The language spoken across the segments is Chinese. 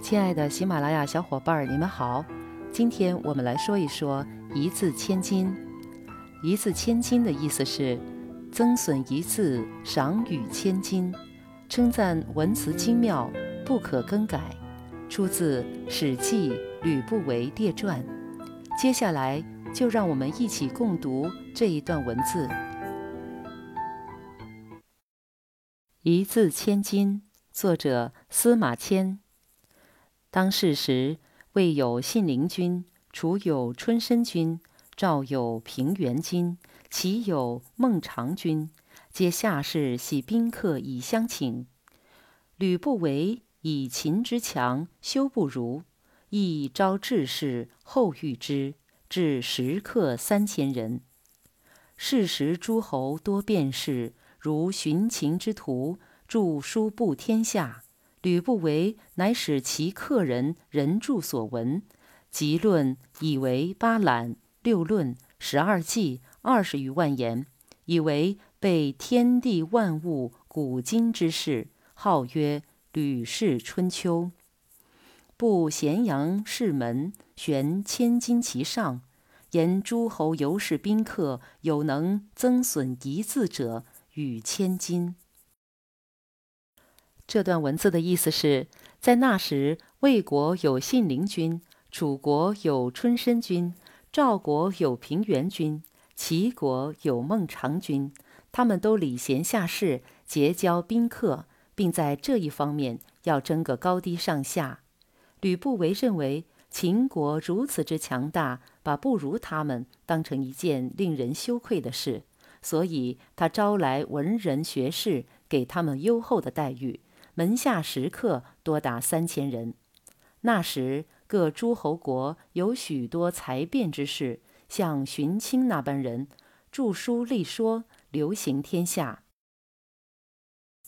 亲爱的喜马拉雅小伙伴儿，你们好！今天我们来说一说“一字千金”。一字千金的意思是增损一字，赏与千金，称赞文辞精妙，不可更改。出自《史记·吕不韦列传》。接下来就让我们一起共读这一段文字：“一字千金”，作者司马迁。当世时，魏有信陵君，楚有春申君，赵有平原君，齐有孟尝君，皆下士喜宾客以相请。吕不韦以秦之强，修不如，亦招志士后遇之，至食客三千人。世时诸侯多变士，如寻秦之徒，著书布天下。吕不韦乃使其客人人著所闻，集论以为八览、六论、十二纪二十余万言，以为备天地万物古今之事，号曰《吕氏春秋》。布咸阳市门，悬千金其上，言诸侯游士宾客有能增损一字者，与千金。这段文字的意思是，在那时，魏国有信陵君，楚国有春申君，赵国有平原君，齐国有孟尝君，他们都礼贤下士，结交宾客，并在这一方面要争个高低上下。吕不韦认为秦国如此之强大，把不如他们当成一件令人羞愧的事，所以他招来文人学士，给他们优厚的待遇。门下食客多达三千人。那时各诸侯国有许多才辩之士，像荀卿那般人，著书立说，流行天下。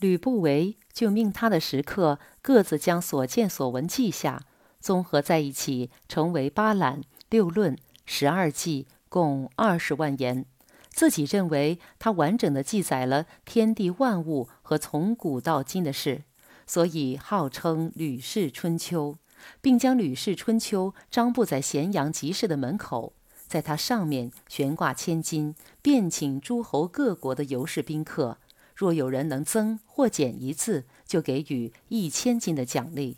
吕不韦就命他的食客各自将所见所闻记下，综合在一起，成为八览、六论、十二纪，共二十万言。自己认为他完整的记载了天地万物和从古到今的事。所以号称《吕氏春秋》，并将《吕氏春秋》张布在咸阳集市的门口，在它上面悬挂千金，便请诸侯各国的游士宾客，若有人能增或减一字，就给予一千金的奖励。